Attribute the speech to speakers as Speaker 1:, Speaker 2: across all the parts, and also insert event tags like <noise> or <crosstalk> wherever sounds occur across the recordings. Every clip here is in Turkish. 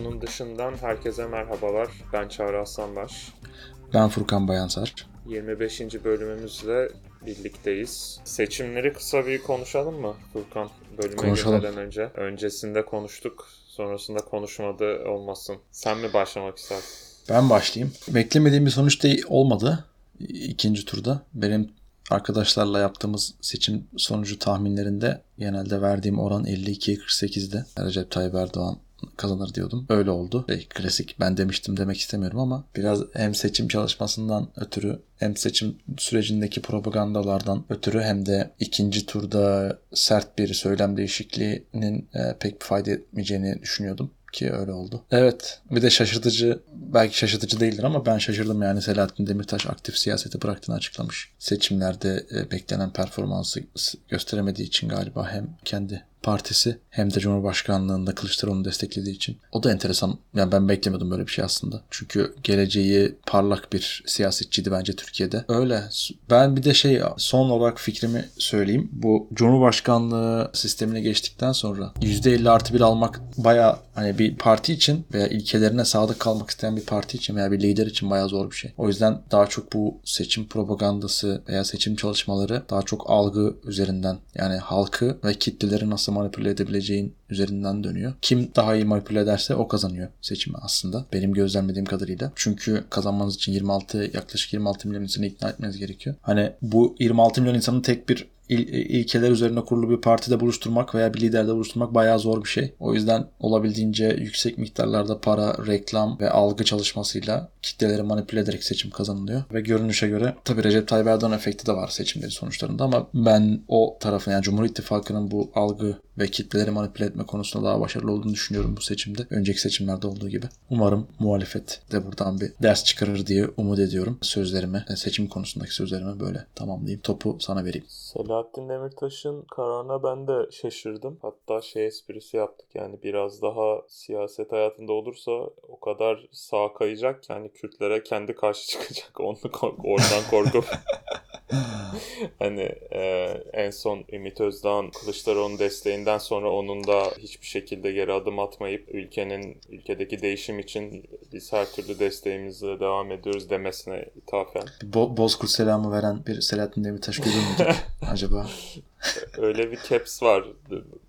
Speaker 1: Şunun dışından herkese merhabalar. Ben Çağrı Aslanbaş.
Speaker 2: Ben Furkan Bayansar.
Speaker 1: 25. bölümümüzle birlikteyiz. Seçimleri kısa bir konuşalım mı Furkan? Bölüme
Speaker 2: Konuşalım.
Speaker 1: girmeden önce. Öncesinde konuştuk. Sonrasında konuşmadı olmasın. Sen mi başlamak istersin?
Speaker 2: Ben başlayayım. Beklemediğim bir sonuç da olmadı ikinci turda. Benim arkadaşlarla yaptığımız seçim sonucu tahminlerinde genelde verdiğim oran 52'ye 48'de. Recep Tayyip Erdoğan kazanır diyordum. Öyle oldu. Ve klasik ben demiştim demek istemiyorum ama biraz hem seçim çalışmasından ötürü hem seçim sürecindeki propagandalardan ötürü hem de ikinci turda sert bir söylem değişikliğinin e, pek bir fayda etmeyeceğini düşünüyordum ki öyle oldu. Evet bir de şaşırtıcı belki şaşırtıcı değildir ama ben şaşırdım yani Selahattin Demirtaş aktif siyaseti bıraktığını açıklamış. Seçimlerde e, beklenen performansı gösteremediği için galiba hem kendi partisi hem de Cumhurbaşkanlığında Kılıçdaroğlu'nu desteklediği için. O da enteresan. Yani ben beklemiyordum böyle bir şey aslında. Çünkü geleceği parlak bir siyasetçiydi bence Türkiye'de. Öyle. Ben bir de şey son olarak fikrimi söyleyeyim. Bu Cumhurbaşkanlığı sistemine geçtikten sonra %50 artı bir almak baya hani bir parti için veya ilkelerine sadık kalmak isteyen bir parti için veya bir lider için baya zor bir şey. O yüzden daha çok bu seçim propagandası veya seçim çalışmaları daha çok algı üzerinden yani halkı ve kitleleri nasıl manipüle edebileceğin üzerinden dönüyor. Kim daha iyi manipüle ederse o kazanıyor seçimi aslında. Benim gözlemlediğim kadarıyla. Çünkü kazanmanız için 26 yaklaşık 26 milyon insanı ikna etmeniz gerekiyor. Hani bu 26 milyon insanın tek bir il, ilkeler üzerine kurulu bir partide buluşturmak veya bir liderde buluşturmak bayağı zor bir şey. O yüzden olabildiğince yüksek miktarlarda para, reklam ve algı çalışmasıyla kitleleri manipüle ederek seçim kazanılıyor. Ve görünüşe göre tabii Recep Tayyip Erdoğan efekti de var seçimlerin sonuçlarında ama ben o tarafın yani Cumhur İttifakı'nın bu algı ve kitleleri manipüle etme konusunda daha başarılı olduğunu düşünüyorum bu seçimde. Önceki seçimlerde olduğu gibi. Umarım muhalefet de buradan bir ders çıkarır diye umut ediyorum. Sözlerimi, seçim konusundaki sözlerimi böyle tamamlayayım. Topu sana vereyim.
Speaker 1: Selahattin Demirtaş'ın kararına ben de şaşırdım. Hatta şey esprisi yaptık yani biraz daha siyaset hayatında olursa o kadar sağ kayacak ki hani Kürtlere kendi karşı <laughs> çıkacak. Onu kork oradan korkup <laughs> hani e, en son Ümit Özdağ'ın Kılıçdaroğlu desteğinden sonra onun da hiçbir şekilde geri adım atmayıp ülkenin ülkedeki değişim için biz her türlü desteğimizi devam ediyoruz demesine ithafen.
Speaker 2: Bo Bozkurt selamı veren bir Selahattin Demirtaş görür müydük <laughs> acaba?
Speaker 1: Öyle bir caps var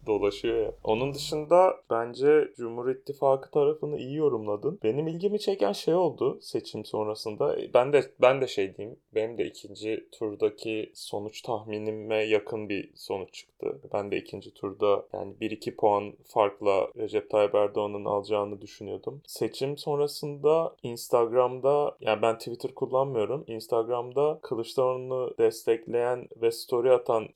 Speaker 1: dolaşıyor ya. Onun dışında bence Cumhur İttifakı tarafını iyi yorumladın. Benim ilgimi çeken şey oldu seçim sonrasında. Ben de ben de şey diyeyim. Benim de ikinci turdaki sonuç tahminime yakın bir sonuç çıktı. Ben de ikinci turda yani 1-2 puan farkla Recep Tayyip Erdoğan'ın alacağını düşünüyordum. Seçim sonrasında Instagram'da yani ben Twitter kullanmıyorum. Instagram'da Kılıçdaroğlu'nu destekleyen ve story atan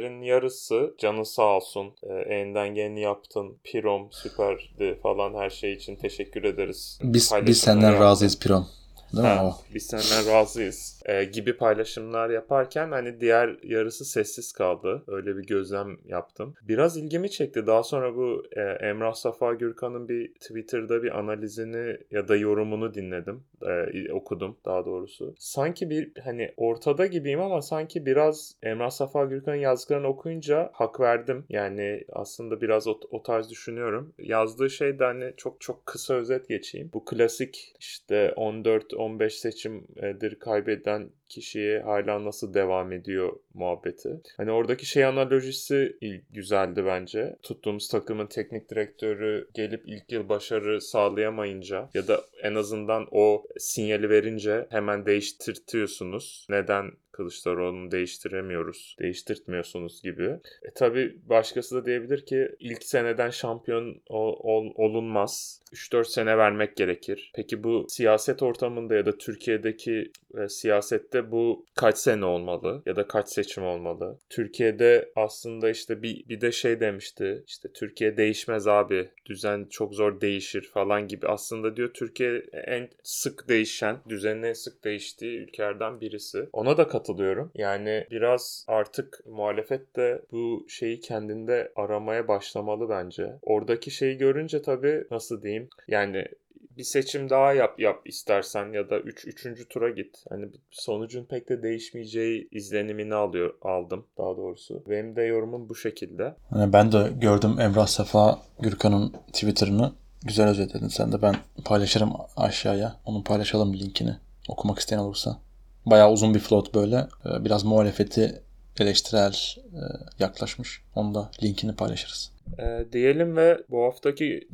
Speaker 1: kişilerin yarısı canı sağ olsun e, elinden geleni yaptın. Pirom süperdi falan her şey için teşekkür ederiz.
Speaker 2: Biz, biz senden yaptın. razıyız Pirom. Değil
Speaker 1: ha, mi? Biz senden razıyız e, gibi paylaşımlar yaparken hani diğer yarısı sessiz kaldı. Öyle bir gözlem yaptım. Biraz ilgimi çekti. Daha sonra bu e, Emrah Safa Gürkan'ın bir Twitter'da bir analizini ya da yorumunu dinledim. E, okudum daha doğrusu. Sanki bir hani ortada gibiyim ama sanki biraz Emrah Safa Gürkan'ın yazdıklarını okuyunca hak verdim. Yani aslında biraz o, o tarz düşünüyorum. Yazdığı şey de hani çok çok kısa özet geçeyim. Bu klasik işte 14-15 seçimdir kaybeden kişiye hala nasıl devam ediyor muhabbeti. Hani oradaki şey analojisi güzeldi bence. Tuttuğumuz takımın teknik direktörü gelip ilk yıl başarı sağlayamayınca ya da en azından o sinyali verince hemen değiştirtiyorsunuz. Neden Kılıçdaroğlu'nu değiştiremiyoruz, değiştirtmiyorsunuz gibi. E tabi başkası da diyebilir ki ilk seneden şampiyon ol, ol, olunmaz. 3-4 sene vermek gerekir. Peki bu siyaset ortamında ya da Türkiye'deki e, siyasette bu kaç sene olmalı ya da kaç seçim olmalı? Türkiye'de aslında işte bir, bir de şey demişti işte Türkiye değişmez abi düzen çok zor değişir falan gibi aslında diyor Türkiye en sık değişen düzenin en sık değiştiği ülkelerden birisi. Ona da katılıyorum. Yani biraz artık muhalefet de bu şeyi kendinde aramaya başlamalı bence. Oradaki şeyi görünce tabii nasıl diyeyim yani bir seçim daha yap yap istersen ya da 3 üç, 3. tura git. Hani sonucun pek de değişmeyeceği izlenimini alıyor aldım daha doğrusu. Benim de yorumum bu şekilde.
Speaker 2: Yani ben de gördüm Emrah Safa Gürkan'ın Twitter'ını. Güzel özetledin sen de. Ben paylaşırım aşağıya. Onun paylaşalım linkini. Okumak isteyen olursa. Bayağı uzun bir float böyle. Ee, Biraz muhalefeti eleştirel e, yaklaşmış. Onu da linkini paylaşırız.
Speaker 1: Ee, diyelim ve bu haftaki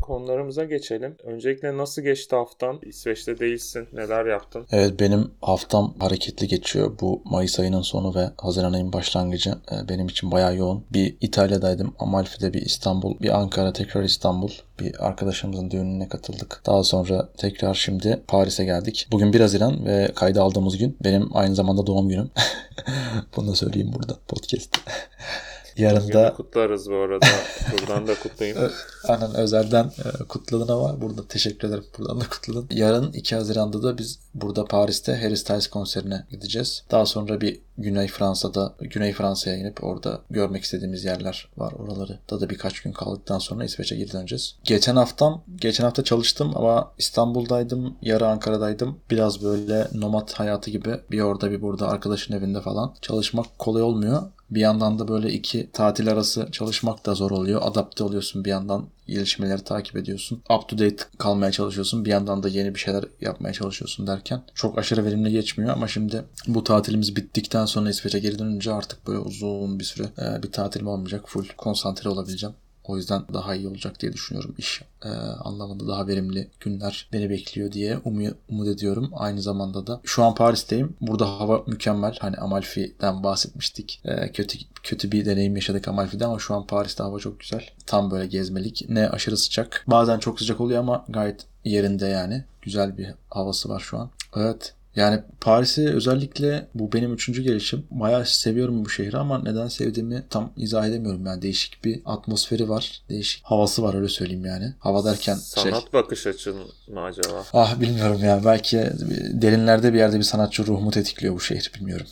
Speaker 1: konularımıza geçelim. Öncelikle nasıl geçti haftan? İsveç'te değilsin. Neler yaptın?
Speaker 2: Evet benim haftam hareketli geçiyor. Bu Mayıs ayının sonu ve Haziran ayının başlangıcı e, benim için bayağı yoğun. Bir İtalya'daydım. Amalfi'de bir İstanbul, bir Ankara, tekrar İstanbul. Bir arkadaşımızın düğününe katıldık. Daha sonra tekrar şimdi Paris'e geldik. Bugün 1 Haziran ve kayda aldığımız gün benim aynı zamanda doğum günüm. <laughs> Bunu da söyleyeyim burada podcast. Yarın
Speaker 1: Bugün
Speaker 2: da
Speaker 1: kutlarız bu arada. <laughs> Buradan da kutlayayım.
Speaker 2: Aynen özelden e, kutladın ama burada teşekkür ederim. Buradan da kutladın. Yarın 2 Haziran'da da biz burada Paris'te Harry Styles konserine gideceğiz. Daha sonra bir Güney Fransa'da, Güney Fransa'ya inip orada görmek istediğimiz yerler var oraları. Da da birkaç gün kaldıktan sonra İsveç'e geri döneceğiz. Geçen haftam, geçen hafta çalıştım ama İstanbul'daydım, yarı Ankara'daydım. Biraz böyle nomad hayatı gibi bir orada bir burada arkadaşın evinde falan. Çalışmak kolay olmuyor. Bir yandan da böyle iki tatil arası çalışmak da zor oluyor. Adapte oluyorsun bir yandan gelişmeleri takip ediyorsun. Up to date kalmaya çalışıyorsun. Bir yandan da yeni bir şeyler yapmaya çalışıyorsun derken çok aşırı verimli geçmiyor ama şimdi bu tatilimiz bittikten sonra İsveç'e geri dönünce artık böyle uzun bir süre e, bir tatilim olmayacak. Full konsantre olabileceğim. O yüzden daha iyi olacak diye düşünüyorum. İş e, anlamında daha verimli günler beni bekliyor diye umuyor, umut ediyorum. Aynı zamanda da şu an Paris'teyim. Burada hava mükemmel. Hani Amalfi'den bahsetmiştik. E, kötü kötü bir deneyim yaşadık Amalfi'de ama şu an Paris'te hava çok güzel. Tam böyle gezmelik. Ne aşırı sıcak. Bazen çok sıcak oluyor ama gayet yerinde yani. Güzel bir havası var şu an. Evet. Yani Paris'i özellikle bu benim üçüncü gelişim. Bayağı seviyorum bu şehri ama neden sevdiğimi tam izah edemiyorum. Yani değişik bir atmosferi var. Değişik havası var öyle söyleyeyim yani. Hava derken şey.
Speaker 1: Sanat bakış açın mı acaba?
Speaker 2: Ah bilmiyorum ya. Belki derinlerde bir yerde bir sanatçı ruhumu tetikliyor bu şehir bilmiyorum.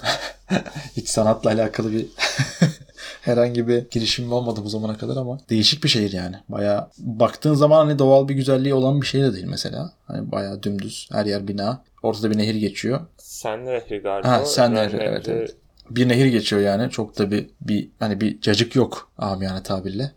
Speaker 2: <laughs> Hiç sanatla alakalı bir <laughs> herhangi bir girişimim olmadı bu zamana kadar ama değişik bir şehir yani. Bayağı baktığın zaman hani doğal bir güzelliği olan bir şehir de değil mesela. Hani bayağı dümdüz. Her yer bina. Ortada bir nehir geçiyor.
Speaker 1: Sen Nehri galiba.
Speaker 2: Ha, Sen
Speaker 1: Ren
Speaker 2: Nehri, evet,
Speaker 1: Nehri
Speaker 2: evet. Bir nehir geçiyor yani. Çok da bir, bir hani bir cacık yok amiyane tabirle.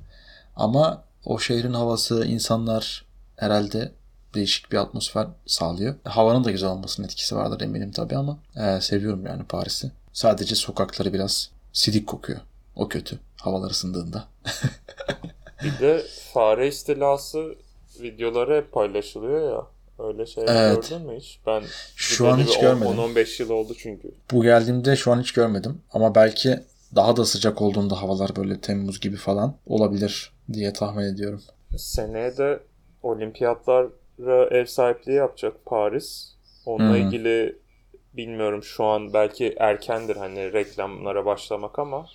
Speaker 2: Ama o şehrin havası, insanlar herhalde değişik bir atmosfer sağlıyor. Havanın da güzel olmasının etkisi vardır eminim tabii ama e, seviyorum yani Paris'i. Sadece sokakları biraz sidik kokuyor. O kötü. Havalar ısındığında. <laughs>
Speaker 1: Bir de fare istilası videoları hep paylaşılıyor ya. Öyle şeyler
Speaker 2: Evet.
Speaker 1: gördün mü hiç? Ben
Speaker 2: Şu an hiç görmedim.
Speaker 1: 10-15 yıl oldu çünkü.
Speaker 2: Bu geldiğimde şu an hiç görmedim. Ama belki daha da sıcak olduğunda havalar böyle Temmuz gibi falan olabilir diye tahmin ediyorum.
Speaker 1: Seneye de olimpiyatlara ev sahipliği yapacak Paris. Onunla
Speaker 2: Hı.
Speaker 1: ilgili bilmiyorum şu an belki erkendir hani reklamlara başlamak ama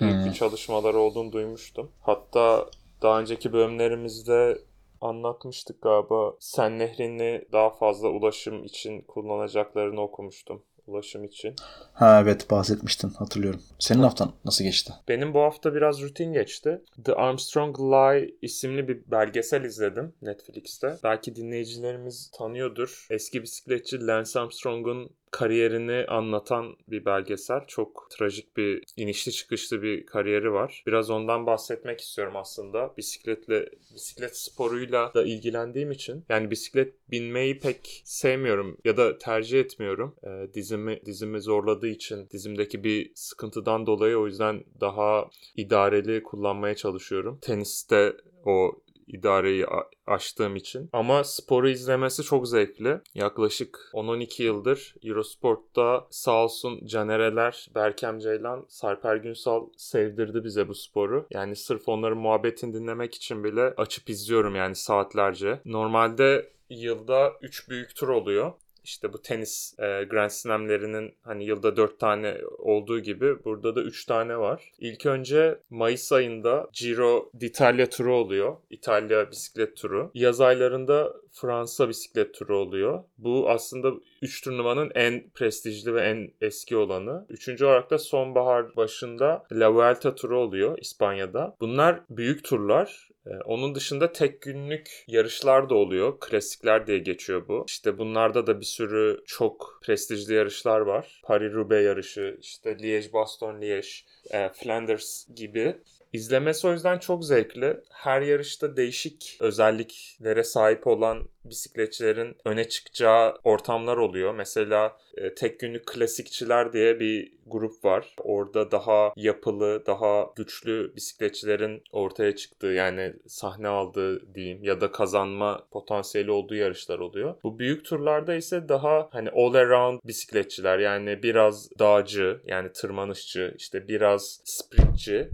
Speaker 1: büyük
Speaker 2: Hı.
Speaker 1: bir çalışmaları olduğunu duymuştum. Hatta daha önceki bölümlerimizde anlatmıştık galiba. Sen Nehri'ni daha fazla ulaşım için kullanacaklarını okumuştum. Ulaşım için.
Speaker 2: Ha evet bahsetmiştin hatırlıyorum. Senin haftan nasıl geçti?
Speaker 1: Benim bu hafta biraz rutin geçti. The Armstrong Lie isimli bir belgesel izledim Netflix'te. Belki dinleyicilerimiz tanıyordur. Eski bisikletçi Lance Armstrong'un kariyerini anlatan bir belgesel. Çok trajik bir inişli çıkışlı bir kariyeri var. Biraz ondan bahsetmek istiyorum aslında. Bisikletle bisiklet sporuyla da ilgilendiğim için. Yani bisiklet binmeyi pek sevmiyorum ya da tercih etmiyorum. Ee, dizimi dizimi zorladığı için dizimdeki bir sıkıntıdan dolayı o yüzden daha idareli kullanmaya çalışıyorum. Teniste o idareyi a- aştığım için. Ama sporu izlemesi çok zevkli. Yaklaşık 10-12 yıldır Eurosport'ta sağ olsun Canereler, Berkem Ceylan, Sarper Günsal sevdirdi bize bu sporu. Yani sırf onların muhabbetini dinlemek için bile açıp izliyorum yani saatlerce. Normalde yılda 3 büyük tur oluyor. İşte bu tenis e, Grand Slam'lerinin hani yılda 4 tane olduğu gibi burada da 3 tane var. İlk önce Mayıs ayında Giro d'Italia turu oluyor. İtalya bisiklet turu. Yaz aylarında Fransa bisiklet turu oluyor. Bu aslında 3 turnuvanın en prestijli ve en eski olanı. Üçüncü olarak da sonbahar başında La Vuelta turu oluyor İspanya'da. Bunlar büyük turlar onun dışında tek günlük yarışlar da oluyor. Klasikler diye geçiyor bu. İşte bunlarda da bir sürü çok prestijli yarışlar var. Paris-Roubaix yarışı, işte Liège-Bastogne-Liège, e, Flanders gibi. İzlemesi o yüzden çok zevkli. Her yarışta değişik özelliklere sahip olan bisikletçilerin öne çıkacağı ortamlar oluyor. Mesela e, tek günlük klasikçiler diye bir grup var. Orada daha yapılı, daha güçlü bisikletçilerin ortaya çıktığı yani sahne aldığı diyeyim ya da kazanma potansiyeli olduğu yarışlar oluyor. Bu büyük turlarda ise daha hani all around bisikletçiler yani biraz dağcı yani tırmanışçı işte biraz sprintçi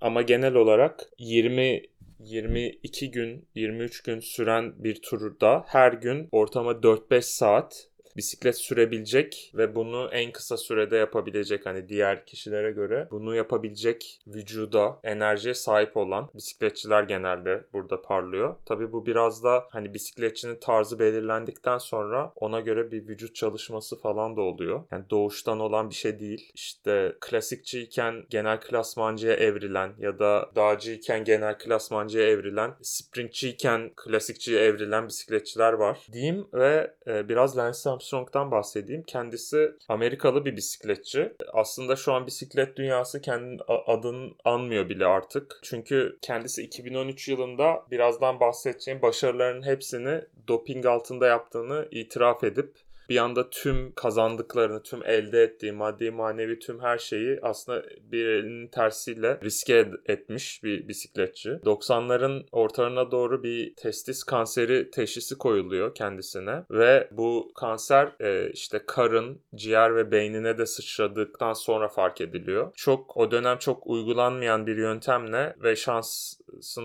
Speaker 1: ama genel olarak 20 22 gün, 23 gün süren bir turda her gün ortama 4-5 saat bisiklet sürebilecek ve bunu en kısa sürede yapabilecek hani diğer kişilere göre bunu yapabilecek vücuda, enerjiye sahip olan bisikletçiler genelde burada parlıyor. Tabi bu biraz da hani bisikletçinin tarzı belirlendikten sonra ona göre bir vücut çalışması falan da oluyor. Yani doğuştan olan bir şey değil. İşte klasikçiyken genel klasmancıya evrilen ya da dağcıyken genel klasmancıya evrilen, sprintçiyken klasikçiye evrilen bisikletçiler var. Diyeyim ve e, biraz Lance Armstrong'dan bahsedeyim. Kendisi Amerikalı bir bisikletçi. Aslında şu an bisiklet dünyası kendi adını anmıyor bile artık. Çünkü kendisi 2013 yılında birazdan bahsedeceğim başarılarının hepsini doping altında yaptığını itiraf edip bir anda tüm kazandıklarını, tüm elde ettiği maddi manevi tüm her şeyi aslında bir elinin tersiyle riske etmiş bir bisikletçi. 90'ların ortalarına doğru bir testis kanseri teşhisi koyuluyor kendisine ve bu kanser e, işte karın, ciğer ve beynine de sıçradıktan sonra fark ediliyor. Çok o dönem çok uygulanmayan bir yöntemle ve şansın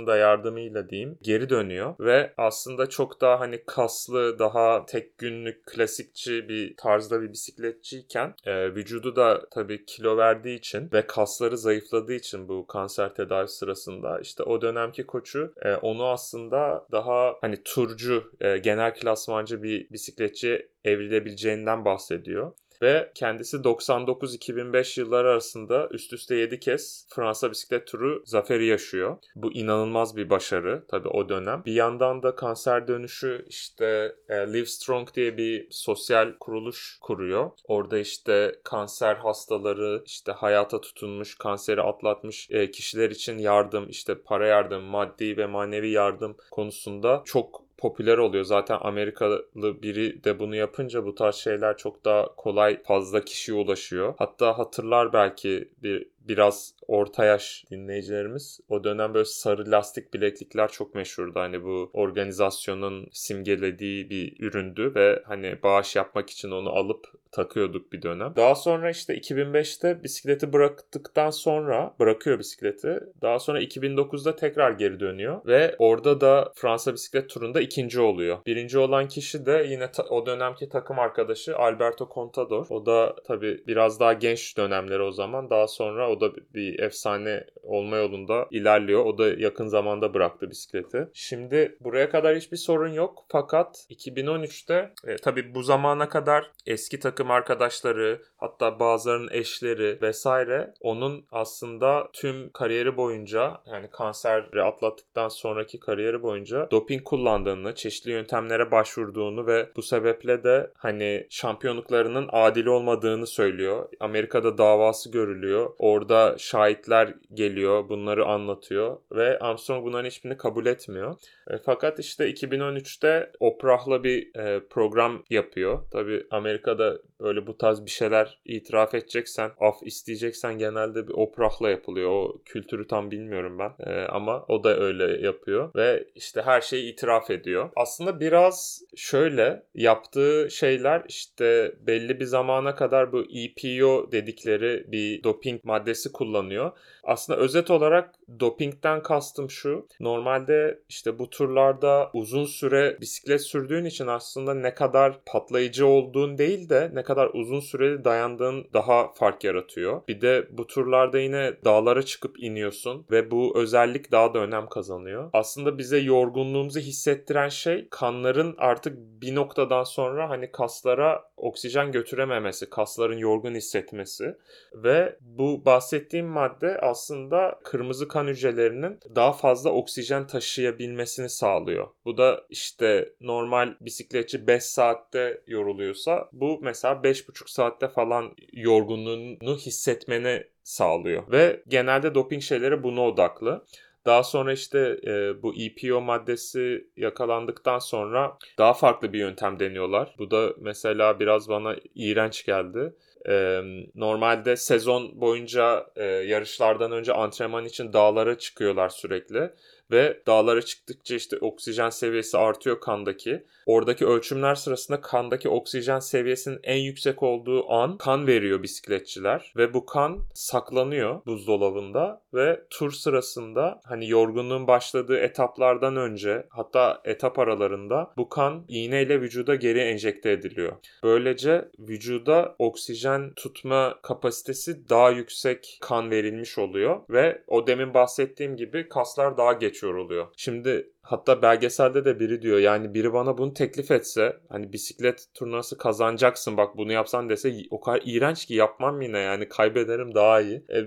Speaker 1: da yardımıyla diyeyim geri dönüyor ve aslında çok daha hani kaslı, daha tek günlük klasik bisikletçi bir tarzda bir bisikletçiyken e, vücudu da tabii kilo verdiği için ve kasları zayıfladığı için bu kanser tedavi sırasında işte o dönemki koçu e, onu aslında daha hani turcu, e, genel klasmancı bir bisikletçi evrilebileceğinden bahsediyor ve kendisi 99-2005 yılları arasında üst üste 7 kez Fransa bisiklet turu zaferi yaşıyor. Bu inanılmaz bir başarı tabii o dönem. Bir yandan da kanser dönüşü işte e, Live Strong diye bir sosyal kuruluş kuruyor. Orada işte kanser hastaları, işte hayata tutunmuş, kanseri atlatmış e, kişiler için yardım, işte para yardım, maddi ve manevi yardım konusunda çok popüler oluyor. Zaten Amerikalı biri de bunu yapınca bu tarz şeyler çok daha kolay fazla kişiye ulaşıyor. Hatta hatırlar belki bir biraz orta yaş dinleyicilerimiz o dönem böyle sarı lastik bileklikler çok meşhurdu. Hani bu organizasyonun simgelediği bir üründü ve hani bağış yapmak için onu alıp takıyorduk bir dönem. Daha sonra işte 2005'te bisikleti bıraktıktan sonra bırakıyor bisikleti. Daha sonra 2009'da tekrar geri dönüyor ve orada da Fransa bisiklet turunda ikinci oluyor. Birinci olan kişi de yine o dönemki takım arkadaşı Alberto Contador. O da tabii biraz daha genç dönemleri o zaman. Daha sonra o da bir efsane olma yolunda ilerliyor. O da yakın zamanda bıraktı bisikleti. Şimdi buraya kadar hiçbir sorun yok. Fakat 2013'te e, tabii bu zamana kadar eski takım arkadaşları hatta bazılarının eşleri vesaire onun aslında tüm kariyeri boyunca yani kanseri atlattıktan sonraki kariyeri boyunca doping kullandığını, çeşitli yöntemlere başvurduğunu ve bu sebeple de hani şampiyonluklarının adil olmadığını söylüyor. Amerika'da davası görülüyor. Orada şahitler geliyor, bunları anlatıyor ve Armstrong bunların hiçbirini kabul etmiyor. E, fakat işte 2013'te Oprah'la bir e, program yapıyor. Tabii Amerika'da böyle bu tarz bir şeyler itiraf edeceksen, af isteyeceksen genelde bir Oprah'la yapılıyor. O kültürü tam bilmiyorum ben. E, ama o da öyle yapıyor ve işte her şeyi itiraf ediyor. Aslında biraz şöyle yaptığı şeyler işte belli bir zamana kadar bu EPO dedikleri bir doping maddesi kullanıyor. Aslında özet olarak dopingden kastım şu. Normalde işte bu turlarda uzun süre bisiklet sürdüğün için aslında ne kadar patlayıcı olduğun değil de ne kadar uzun süreli dayandığın daha fark yaratıyor. Bir de bu turlarda yine dağlara çıkıp iniyorsun ve bu özellik daha da önem kazanıyor. Aslında bize yorgunluğumuzu hissettiren şey kanların artık bir noktadan sonra hani kaslara oksijen götürememesi, kasların yorgun hissetmesi ve bu bahsettiğim madde aslında kırmızı kan hücrelerinin daha fazla oksijen taşıyabilmesini sağlıyor. Bu da işte normal bisikletçi 5 saatte yoruluyorsa bu mesela 5,5 saatte falan yorgunluğunu hissetmeni sağlıyor. Ve genelde doping şeyleri buna odaklı. Daha sonra işte e, bu EPO maddesi yakalandıktan sonra daha farklı bir yöntem deniyorlar. Bu da mesela biraz bana iğrenç geldi. E, normalde sezon boyunca e, yarışlardan önce antrenman için dağlara çıkıyorlar sürekli ve dağlara çıktıkça işte oksijen seviyesi artıyor kandaki. Oradaki ölçümler sırasında kandaki oksijen seviyesinin en yüksek olduğu an kan veriyor bisikletçiler ve bu kan saklanıyor buzdolabında ve tur sırasında hani yorgunluğun başladığı etaplardan önce hatta etap aralarında bu kan iğneyle vücuda geri enjekte ediliyor. Böylece vücuda oksijen tutma kapasitesi daha yüksek kan verilmiş oluyor ve o demin bahsettiğim gibi kaslar daha geç yoruluyor. Şimdi Hatta belgeselde de biri diyor yani biri bana bunu teklif etse hani bisiklet turnuvası kazanacaksın bak bunu yapsan dese o kadar iğrenç ki yapmam yine yani kaybederim daha iyi. E,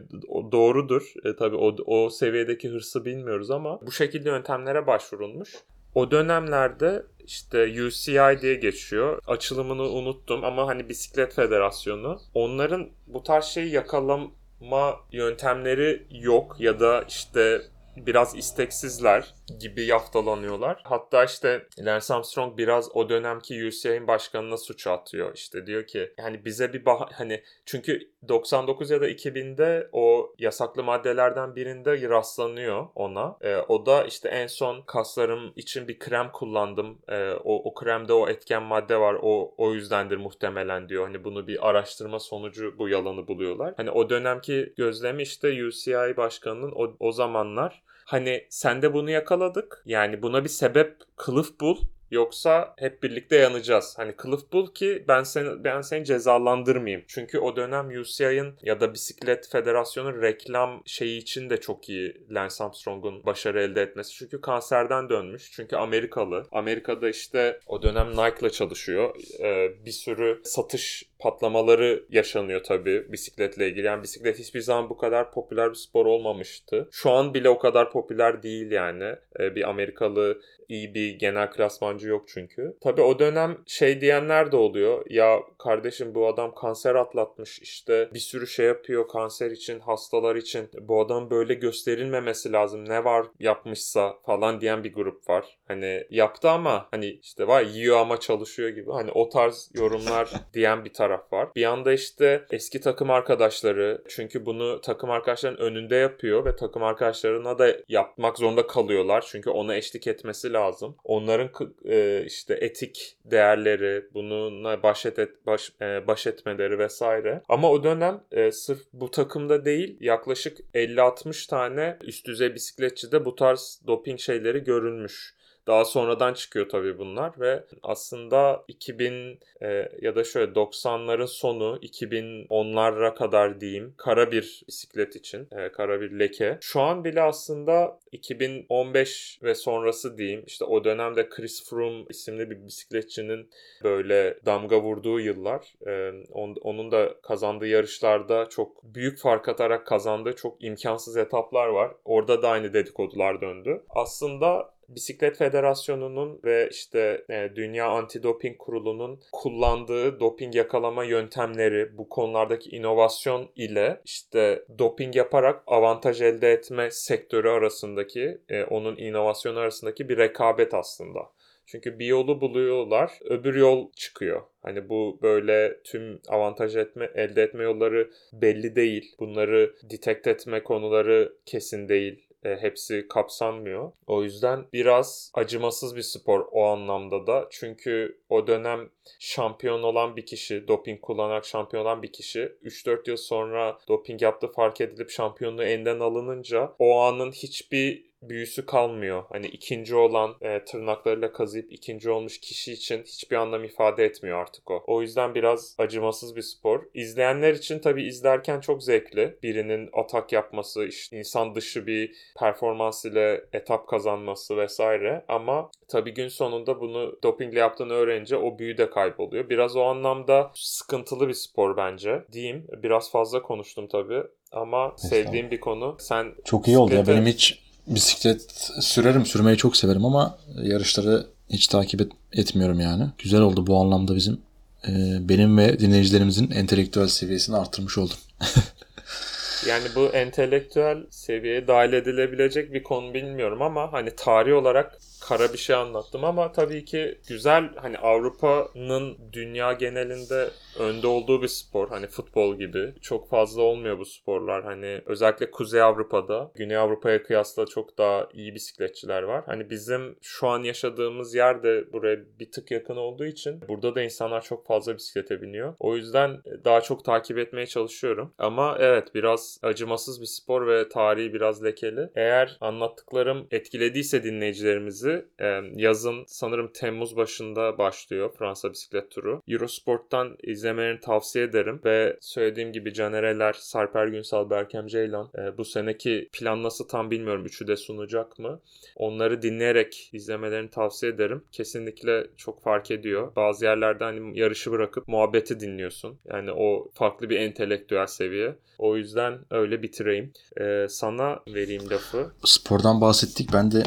Speaker 1: doğrudur. E, tabii o, o seviyedeki hırsı bilmiyoruz ama bu şekilde yöntemlere başvurulmuş. O dönemlerde işte UCI diye geçiyor. Açılımını unuttum ama hani bisiklet federasyonu. Onların bu tarz şeyi yakalama yöntemleri yok ya da işte biraz isteksizler gibi yaftalanıyorlar. Hatta işte Lance Armstrong biraz o dönemki UCI'nin başkanına suç atıyor. İşte diyor ki hani bize bir bah hani çünkü 99 ya da 2000'de o yasaklı maddelerden birinde rastlanıyor ona. E, o da işte en son kaslarım için bir krem kullandım. E, o, o kremde o etken madde var. O o yüzdendir muhtemelen diyor. Hani bunu bir araştırma sonucu bu yalanı buluyorlar. Hani o dönemki gözlemi işte UCI başkanının o, o zamanlar hani sende bunu yakaladık. Yani buna bir sebep kılıf bul Yoksa hep birlikte yanacağız. Hani kılıf bul ki ben seni ben seni cezalandırmayayım. Çünkü o dönem UCI'ın ya da Bisiklet Federasyonu reklam şeyi için de çok iyi Lance Armstrong'un başarı elde etmesi. Çünkü kanserden dönmüş. Çünkü Amerikalı. Amerika'da işte o dönem Nike'la çalışıyor. Ee, bir sürü satış patlamaları yaşanıyor tabii bisikletle ilgili. Yani bisiklet hiçbir zaman bu kadar popüler bir spor olmamıştı. Şu an bile o kadar popüler değil yani. Ee, bir Amerikalı iyi bir genel klasmancı yok çünkü. Tabii o dönem şey diyenler de oluyor. Ya kardeşim bu adam kanser atlatmış işte bir sürü şey yapıyor kanser için, hastalar için. Bu adam böyle gösterilmemesi lazım. Ne var yapmışsa falan diyen bir grup var. Hani yaptı ama hani işte var yiyor ama çalışıyor gibi. Hani o tarz yorumlar <laughs> diyen bir taraf var. Bir anda işte eski takım arkadaşları çünkü bunu takım arkadaşların önünde yapıyor ve takım arkadaşlarına da yapmak zorunda kalıyorlar. Çünkü ona eşlik etmesi lazım. Onların e, işte etik değerleri, bununla baş, et, baş, e, baş etmeleri vesaire. Ama o dönem e, sırf bu takımda değil yaklaşık 50-60 tane üst düzey bisikletçi de bu tarz doping şeyleri görülmüş. Daha sonradan çıkıyor tabii bunlar ve aslında 2000 e, ya da şöyle 90'ların sonu 2010'lara kadar diyeyim kara bir bisiklet için e, kara bir leke. Şu an bile aslında 2015 ve sonrası diyeyim işte o dönemde Chris Froome isimli bir bisikletçinin böyle damga vurduğu yıllar. E, on, onun da kazandığı yarışlarda çok büyük fark atarak kazandığı çok imkansız etaplar var. Orada da aynı dedikodular döndü. Aslında Bisiklet Federasyonu'nun ve işte e, Dünya Antidoping Kurulu'nun kullandığı doping yakalama yöntemleri, bu konulardaki inovasyon ile işte doping yaparak avantaj elde etme sektörü arasındaki, e, onun inovasyonu arasındaki bir rekabet aslında. Çünkü bir yolu buluyorlar, öbür yol çıkıyor. Hani bu böyle tüm avantaj etme, elde etme yolları belli değil. Bunları detect etme konuları kesin değil e, hepsi kapsanmıyor. O yüzden biraz acımasız bir spor o anlamda da. Çünkü o dönem şampiyon olan bir kişi, doping kullanarak şampiyon olan bir kişi 3-4 yıl sonra doping yaptığı fark edilip şampiyonluğu elinden alınınca o anın hiçbir büyüsü kalmıyor. Hani ikinci olan e, tırnaklarıyla kazıyıp ikinci olmuş kişi için hiçbir anlam ifade etmiyor artık o. O yüzden biraz acımasız bir spor. İzleyenler için tabii izlerken çok zevkli. Birinin atak yapması, işte insan dışı bir performans ile etap kazanması vesaire. Ama tabii gün sonunda bunu dopingle yaptığını öğrenince o büyü de kayboluyor. Biraz o anlamda sıkıntılı bir spor bence. Diyeyim. Biraz fazla konuştum tabii. Ama sevdiğim bir konu. Sen
Speaker 2: çok iyi oldu ya. Benim hiç bisiklet sürerim, sürmeyi çok severim ama yarışları hiç takip et, etmiyorum yani. Güzel oldu bu anlamda bizim e, benim ve dinleyicilerimizin entelektüel seviyesini arttırmış oldum. <laughs>
Speaker 1: yani bu entelektüel seviyeye dahil edilebilecek bir konu bilmiyorum ama hani tarih olarak kara bir şey anlattım ama tabii ki güzel hani Avrupa'nın dünya genelinde önde olduğu bir spor. Hani futbol gibi. Çok fazla olmuyor bu sporlar. Hani özellikle Kuzey Avrupa'da Güney Avrupa'ya kıyasla çok daha iyi bisikletçiler var. Hani bizim şu an yaşadığımız yer de buraya bir tık yakın olduğu için burada da insanlar çok fazla bisiklete biniyor. O yüzden daha çok takip etmeye çalışıyorum. Ama evet biraz acımasız bir spor ve tarihi biraz lekeli. Eğer anlattıklarım etkilediyse dinleyicilerimizi yazın sanırım Temmuz başında başlıyor Fransa bisiklet turu. Eurosport'tan izlemelerini tavsiye ederim ve söylediğim gibi Canereler, Sarper Günsal, Berkem Ceylan bu seneki plan nasıl tam bilmiyorum. Üçü de sunacak mı? Onları dinleyerek izlemelerini tavsiye ederim. Kesinlikle çok fark ediyor. Bazı yerlerde hani yarışı bırakıp muhabbeti dinliyorsun. Yani o farklı bir entelektüel seviye. O yüzden öyle bitireyim. Ee, sana vereyim lafı.
Speaker 2: Spordan bahsettik. Ben de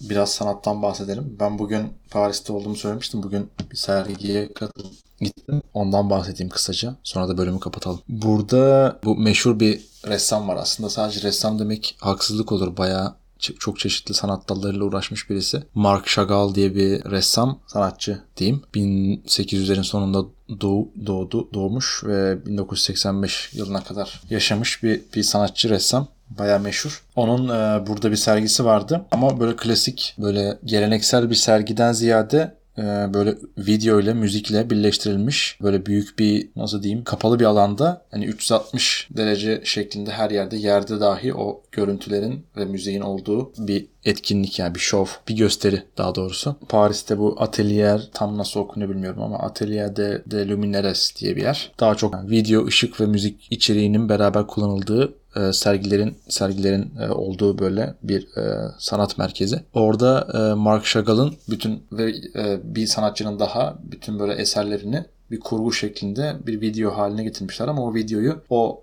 Speaker 2: biraz sanattan bahsedelim. Ben bugün Paris'te olduğumu söylemiştim. Bugün bir sergiye katıldım. Gittim. Ondan bahsedeyim kısaca. Sonra da bölümü kapatalım. Burada bu meşhur bir ressam var. Aslında sadece ressam demek haksızlık olur. Bayağı çok çeşitli sanat dallarıyla uğraşmış birisi. Mark Chagall diye bir ressam, sanatçı diyeyim. 1800'lerin sonunda doğ, doğdu, doğmuş ve 1985 yılına kadar yaşamış bir, bir sanatçı ressam. Baya meşhur. Onun e, burada bir sergisi vardı ama böyle klasik, böyle geleneksel bir sergiden ziyade e, böyle video ile müzikle birleştirilmiş böyle büyük bir nasıl diyeyim kapalı bir alanda hani 360 derece şeklinde her yerde yerde dahi o görüntülerin ve müziğin olduğu bir etkinlik yani bir şov, bir gösteri daha doğrusu. Paris'te bu atelier tam nasıl okunuyor bilmiyorum ama Atelier de, de Lumineres diye bir yer. Daha çok video, ışık ve müzik içeriğinin beraber kullanıldığı e, sergilerin sergilerin e, olduğu böyle bir e, sanat merkezi. Orada Mark Chagall'ın bütün ve bir sanatçının daha bütün böyle eserlerini bir kurgu şeklinde bir video haline getirmişler ama o videoyu o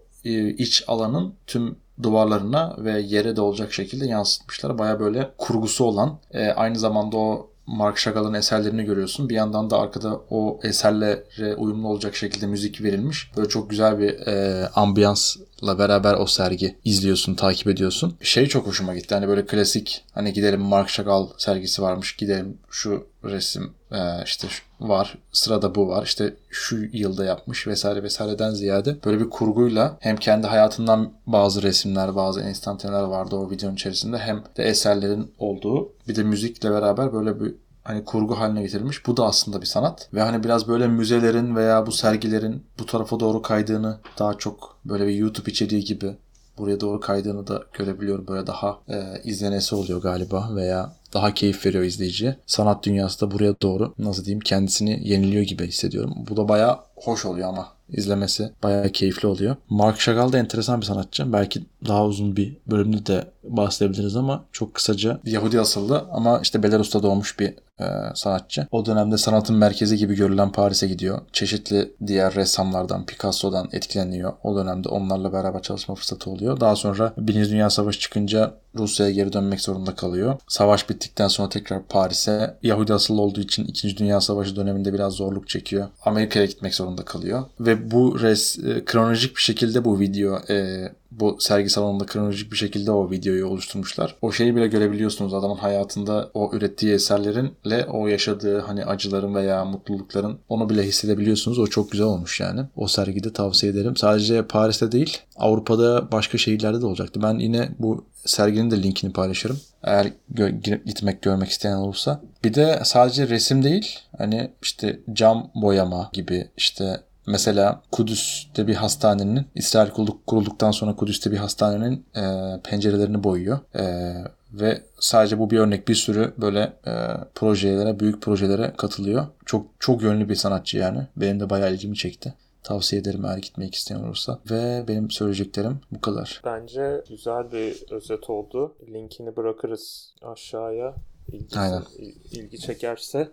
Speaker 2: iç alanın tüm duvarlarına ve yere de olacak şekilde yansıtmışlar. Baya böyle kurgusu olan e, aynı zamanda o Mark Chagall'ın eserlerini görüyorsun. Bir yandan da arkada o eserlere uyumlu olacak şekilde müzik verilmiş. Böyle çok güzel bir e, ambiyansla beraber o sergi izliyorsun, takip ediyorsun. Şey çok hoşuma gitti. Hani böyle klasik hani gidelim Mark Chagall sergisi varmış. Gidelim şu resim e, işte var. Sırada bu var. İşte şu yılda yapmış vesaire vesaireden ziyade böyle bir kurguyla hem kendi hayatından bazı resimler, bazı enstantaneler vardı o videonun içerisinde hem de eserlerin olduğu bir de müzikle beraber böyle bir hani kurgu haline getirilmiş. Bu da aslında bir sanat. Ve hani biraz böyle müzelerin veya bu sergilerin bu tarafa doğru kaydığını daha çok böyle bir YouTube içeriği gibi buraya doğru kaydığını da görebiliyorum. Böyle daha e, izlenesi oluyor galiba veya daha keyif veriyor izleyiciye. Sanat dünyası da buraya doğru nasıl diyeyim kendisini yeniliyor gibi hissediyorum. Bu da baya hoş oluyor ama izlemesi bayağı keyifli oluyor. Mark Chagall da enteresan bir sanatçı. Belki daha uzun bir bölümde de bahsedebiliriz ama çok kısaca Yahudi asıllı ama işte Belarus'ta doğmuş bir e, sanatçı. O dönemde sanatın merkezi gibi görülen Paris'e gidiyor. Çeşitli diğer ressamlardan, Picasso'dan etkileniyor. O dönemde onlarla beraber çalışma fırsatı oluyor. Daha sonra Birinci Dünya Savaşı çıkınca Rusya'ya geri dönmek zorunda kalıyor. Savaş bittikten sonra tekrar Paris'e Yahudi asıllı olduğu için 2. Dünya Savaşı döneminde biraz zorluk çekiyor. Amerika'ya gitmek zorunda kalıyor. Ve bu res e, kronolojik bir şekilde bu video e, bu sergi salonunda kronolojik bir şekilde o videoyu oluşturmuşlar. O şeyi bile görebiliyorsunuz adamın hayatında o ürettiği eserlerinle o yaşadığı hani acıların veya mutlulukların onu bile hissedebiliyorsunuz. O çok güzel olmuş yani. O sergide tavsiye ederim. Sadece Paris'te değil Avrupa'da başka şehirlerde de olacaktı. Ben yine bu serginin de linkini paylaşırım. Eğer gö- gitmek görmek isteyen olursa. Bir de sadece resim değil. Hani işte cam boyama gibi işte Mesela Kudüs'te bir hastanenin, İsrail kurulduktan sonra Kudüs'te bir hastanenin e, pencerelerini boyuyor. E, Ve sadece bu bir örnek bir sürü böyle e, projelere, büyük projelere katılıyor. Çok çok yönlü bir sanatçı yani. Benim de bayağı ilgimi çekti. Tavsiye ederim eğer gitmek isteyen olursa. Ve benim söyleyeceklerim bu kadar.
Speaker 1: Bence güzel bir özet oldu. Linkini bırakırız aşağıya. İlgisi,
Speaker 2: Aynen.
Speaker 1: il- ilgi çekerse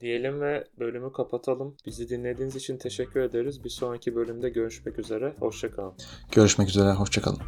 Speaker 1: diyelim ve bölümü kapatalım. Bizi dinlediğiniz için teşekkür ederiz. Bir sonraki bölümde görüşmek üzere. Hoşçakalın.
Speaker 2: Görüşmek üzere. Hoşçakalın.